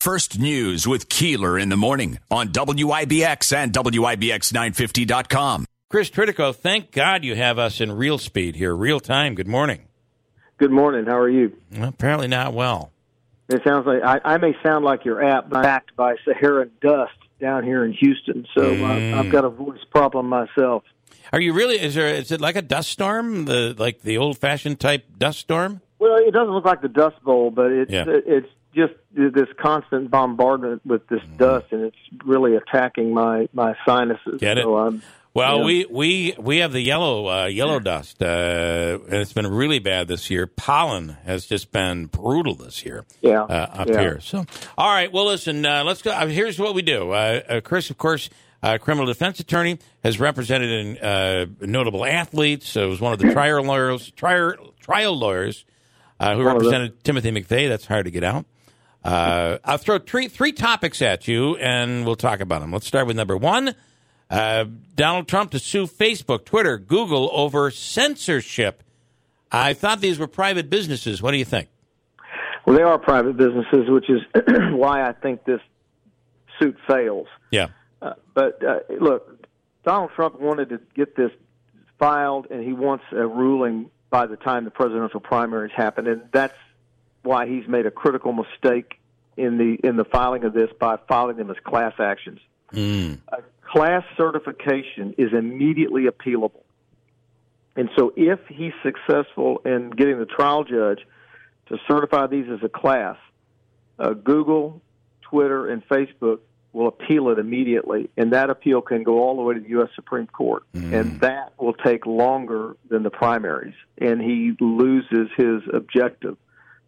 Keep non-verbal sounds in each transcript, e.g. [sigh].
First News with Keeler in the morning on WIBX and WIBX950.com. Chris Tritico, thank God you have us in real speed here, real time. Good morning. Good morning. How are you? Well, apparently not well. It sounds like I, I may sound like your app backed by Saharan dust down here in Houston, so Mm. I, I've got a voice problem myself. Are you really? Is there? Is it like a dust storm? The like the old fashioned type dust storm? Well, it doesn't look like the Dust Bowl, but it's Yeah. it's just this constant bombardment with this dust, and it's really attacking my my sinuses. Get it? So Well, Yeah. we we we have the yellow uh, yellow dust, uh, and it's been really bad this year. Pollen has just been brutal this year. Yeah. uh, up Yeah. here. So, all right. Well, listen. Uh, let's go. Uh, here's what we do. Uh, uh, Chris, of course, uh, criminal defense attorney, has represented uh, notable athletes. Uh, was one of the [clears throat] trial lawyers. Trial trial lawyers uh, who represented Timothy McVeigh. That's hard to get out. Uh, I'll throw three, three topics at you, and we'll talk about them. Let's start with number one. Uh, Donald Trump to sue Facebook, Twitter, Google over censorship. I thought these were private businesses. What do you think? well, they are private businesses, which is [clears throat] why I think this suit fails. Yeah. Uh, but uh, look, Donald Trump wanted to get this filed, and he wants a ruling by the time the presidential primaries happen, and that's why he's made a critical mistake in the in the filing of this by filing them as class actions. Mm. A class certification is immediately appealable, and so if he's successful in getting the trial judge to certify these as a class, uh, Google, Twitter, and Facebook will appeal it immediately, and that appeal can go all the way to the U.S. Supreme Court, and that will take longer than the primaries, and he loses his objective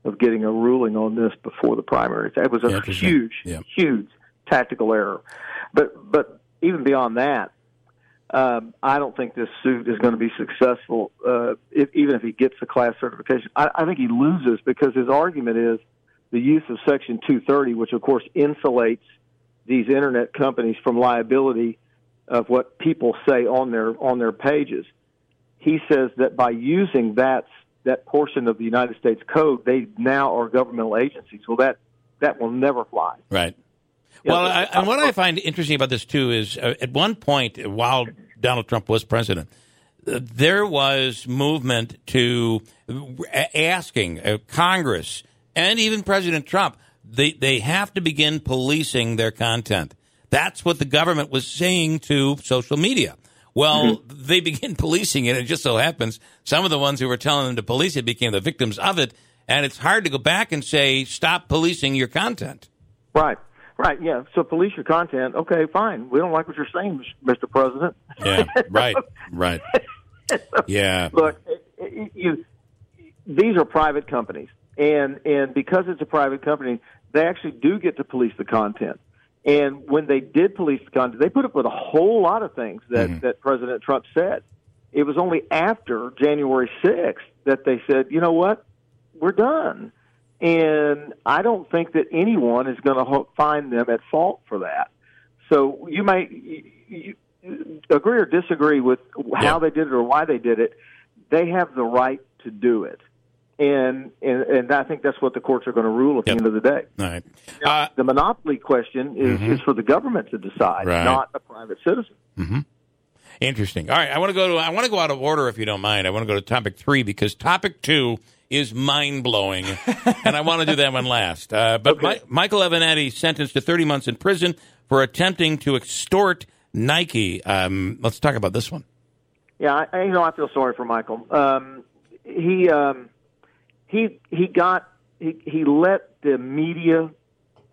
of getting a ruling on this before the primaries. That was a Interesting. huge, Yeah. huge tactical error. But but even beyond that, um, I don't think this suit is going to be successful, uh, if, even if he gets the class certification. I, I think he loses because his argument is the use of Section 230, which of course insulates these internet companies from liability of what people say on their on their pages. He says that by using that that portion of the United States Code, they now are governmental agencies. Well, that that will never fly. Right. Yeah, Well, but- I, and what I find interesting about this too is uh, at one point while Donald Trump was president, uh, there was movement to uh, asking uh, Congress and even President Trump they they have to begin policing their content. That's what the government was saying to social media. Well, mm-hmm. they begin [laughs] policing it. It just so happens some of the ones who were telling them to police it became the victims of it, and it's hard to go back and say stop policing your content. Right. Right. Yeah. So police your content. Okay. Fine. We don't like what you're saying, Mr. President. Yeah, [laughs] right, right. Yeah, Look, you, these are private companies, and and because it's a private company, they actually do get to police the content. And when they did police the content, they put up with a whole lot of things that mm-hmm. that President Trump said. It was only after January 6th that they said, you know what, we're done. And I don't think that anyone is going to ho- find them at fault for that. So you may you, you agree or disagree with how Yeah. they did it or why they did it. They have the right to do it, and and, and I think that's what the courts are going to rule at Yep. the end of the day. all right. Uh, The monopoly question is, is for the government to decide, Right. not a private citizen. interesting. All right, I want to go to. I want to go out of order if you don't mind. I want to go to topic three because topic two is mind blowing, [laughs] and I want to do that one last. Uh, but Mi- Michael Avenatti sentenced to 30 months in prison for attempting to extort Nike. Um, let's talk about this one. Yeah, I, I- you know, I feel sorry for Michael. Um, he um, he he got he he let the media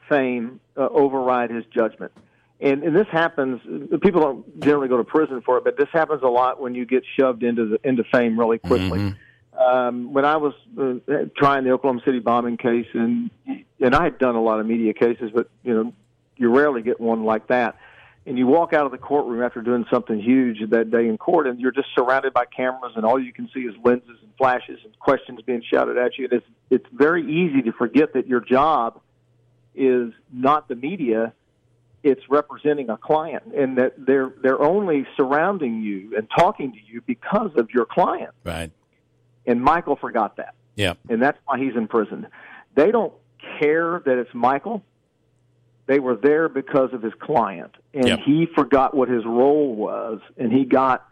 fame uh, override his judgment, and and this happens. People don't generally go to prison for it, but this happens a lot when you get shoved into the into fame really quickly. Um, when I was uh, trying the Oklahoma City bombing case, and and I had done a lot of media cases, but you know, you rarely get one like that and you walk out of the courtroom after doing something huge that day in court, and you're just surrounded by cameras, and all you can see is lenses and flashes and questions being shouted at you. And it's it's very easy to forget that your job is not the media; it's representing a client, and that they're they're only surrounding you and talking to you because of your client. Right. And Michael forgot that Yeah. and that's why he's in prison. They don't care that it's Michael. They were there because of his client, and Yep. he forgot what his role was, and he got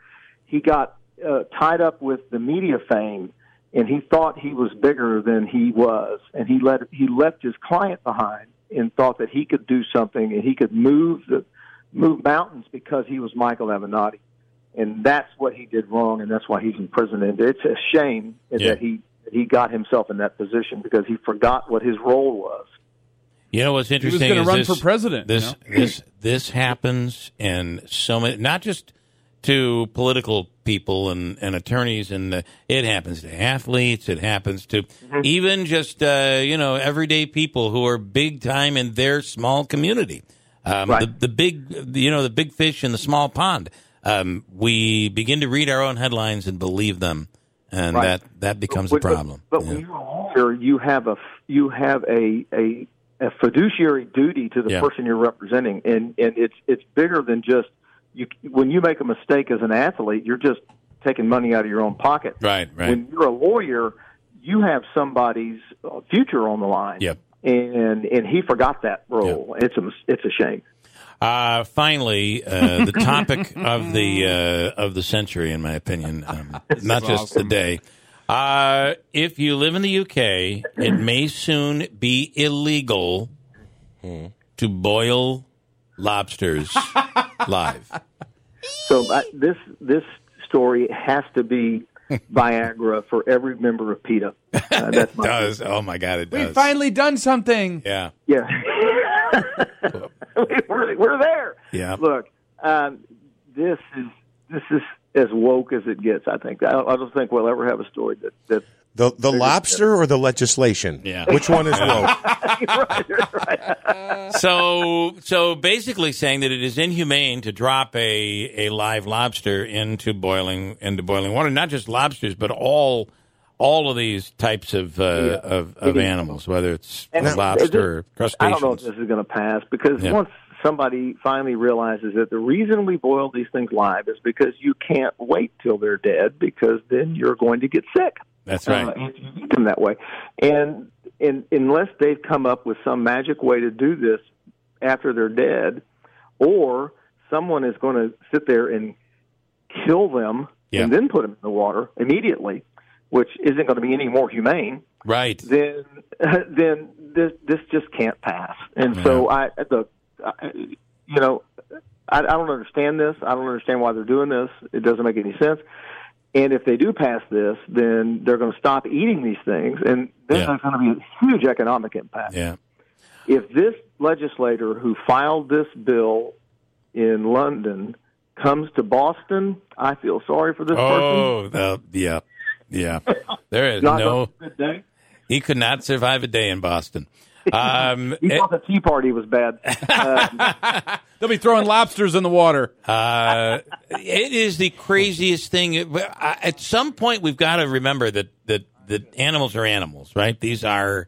he got uh, tied up with the media fame, and he thought he was bigger than he was, and he let he left his client behind and thought that he could do something and he could move the move mountains because he was Michael Avenatti, and that's what he did wrong, and that's why he's in prison. And it's a shame Yeah. that he he got himself in that position because he forgot what his role was. You know what's interesting? He was going to run this, for president. This you know? this this happens in so many, not just to political people and, and attorneys, and uh, it happens to athletes. It happens to Mm-hmm. even just uh, you know everyday people who are big time in their small community. Um, Right. the, the big, you know, the big fish in the small pond. Um, we begin to read our own headlines and believe them, and Right. that that becomes But- a problem. But, Yeah. when you're a lawyer, you have a f- you have a a, a fiduciary duty to the Yeah. person you're representing, and and it's it's bigger than just you. When you make a mistake as an athlete, you're just taking money out of your own pocket. Right, right. When you're a lawyer, you have somebody's uh, future on the line. Yep. And and he forgot that role. It's a it's a shame. Uh, finally, uh, the [laughs] topic of the uh, of the century, in my opinion, um, [laughs] not just the day. Uh, if you live in the UK, it [clears throat] may soon be illegal to boil lobsters [laughs] live. So uh, this this story has to be Viagra for every member of PETA. [laughs] Uh, that's It my does. Oh my God, it does. We've finally done something. yeah. Yeah. [laughs] we're, we're there. Yeah. Look, um, this is this is as woke as it gets. I think. I don't, I don't think we'll ever have a story that that. The the lobster or the legislation? Yeah. Which one is woke? [laughs] right, right. So, so basically saying that it is inhumane to drop a, a live lobster into boiling into boiling water. Not just lobsters, but all all of these types of uh, of, of animals, whether it's And a lobster or this- I don't know if this is going to pass because Yeah. once somebody finally realizes that the reason we boil these things live is because you can't wait till they're dead because then you're going to get sick. That's right. Uh, if you eat them that way, and unless they've come up with some magic way to do this after they're dead, or someone is going to sit there and kill them Yeah. and then put them in the water immediately, which isn't going to be any more humane, right. then [laughs] then this this just can't pass. And so I look, you know, I, I don't understand this. I don't understand why they're doing this. It doesn't make any sense. And if they do pass this, then they're going to stop eating these things, and then Yeah. there's going to be a huge economic impact. Yeah. If this legislator who filed this bill in London comes to Boston, I feel sorry for this person. Oh, yeah, yeah. There is [laughs] no. a good day. He could not survive a day in Boston. Um, [laughs] He it- thought the Tea Party was bad. [laughs] [laughs] They'll be throwing lobsters in the water. Uh, it is the craziest thing. At some point, we've got to remember that that that animals are animals, right? These are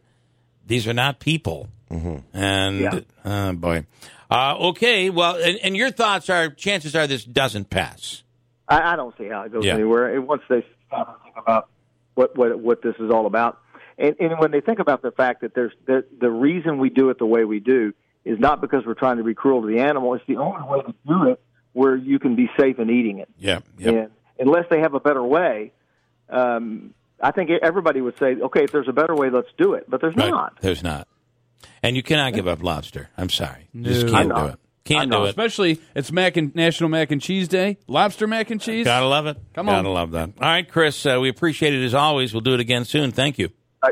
these are not people. And Yeah. oh boy, uh, okay. Well, and, and your thoughts are chances are this doesn't pass. I, I don't see how it goes Yeah. anywhere. And once they stop and think about what what what this is all about, and, and when they think about the fact that there's the the reason we do it the way we do is not because we're trying to be cruel to the animal. It's the only way to do it where you can be safe in eating it. Yeah, yeah. And unless they have a better way, um, I think everybody would say, okay, if there's a better way, let's do it. But there's Right. not. There's not, and you cannot give up lobster. I'm sorry, you just No. can't do it. Can't do it. Especially it's mac and National Mac and Cheese Day. Lobster mac and cheese. Gotta love it. Come on. Gotta love that. All right, Chris. Uh, we appreciate it as always. We'll do it again soon. Thank you.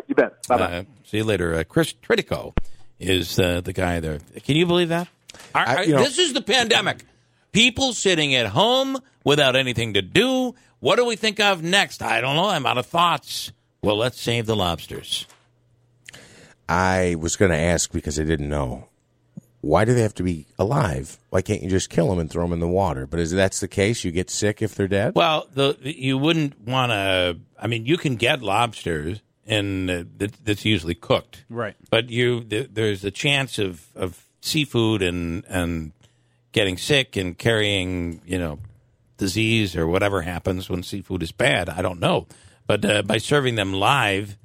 You bet. Bye bye. Uh, see you later. Uh, Chris Tritico is uh, the guy there. Can you believe that? Our- I- our- you know- this is the pandemic. People sitting at home without anything to do. What do we think of next? I don't know. I'm out of thoughts. Well, let's save the lobsters. I was going to ask because I didn't know. Why do they have to be alive? Why can't you just kill them and throw them in the water? But is that's the case? You get sick if they're dead. Well, the, you wouldn't want to. I mean, you can get lobsters, and uh, that, that's usually cooked, Right. But you, th- there's a chance of, of seafood and and getting sick and carrying, you know, disease or whatever happens when seafood is bad. I don't know, but uh, by serving them live,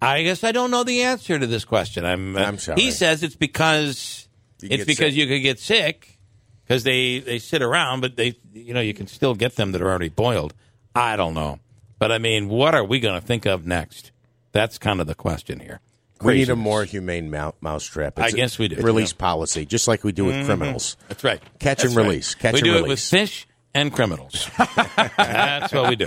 I guess I don't know the answer to this question. I'm. Uh, I'm sorry. He says it's because You it's because sick. you could get sick because they they sit around, but they you know you can still get them that are already boiled. I don't know, but I mean, what are we going to think of next? That's kind of the question here. We need a more humane mou- mousetrap. I It's guess we do. Release policy, just like we do with mm-hmm. criminals. That's right. Catch That's and right. release. Catch we and do it with fish and criminals. [laughs] That's what we do.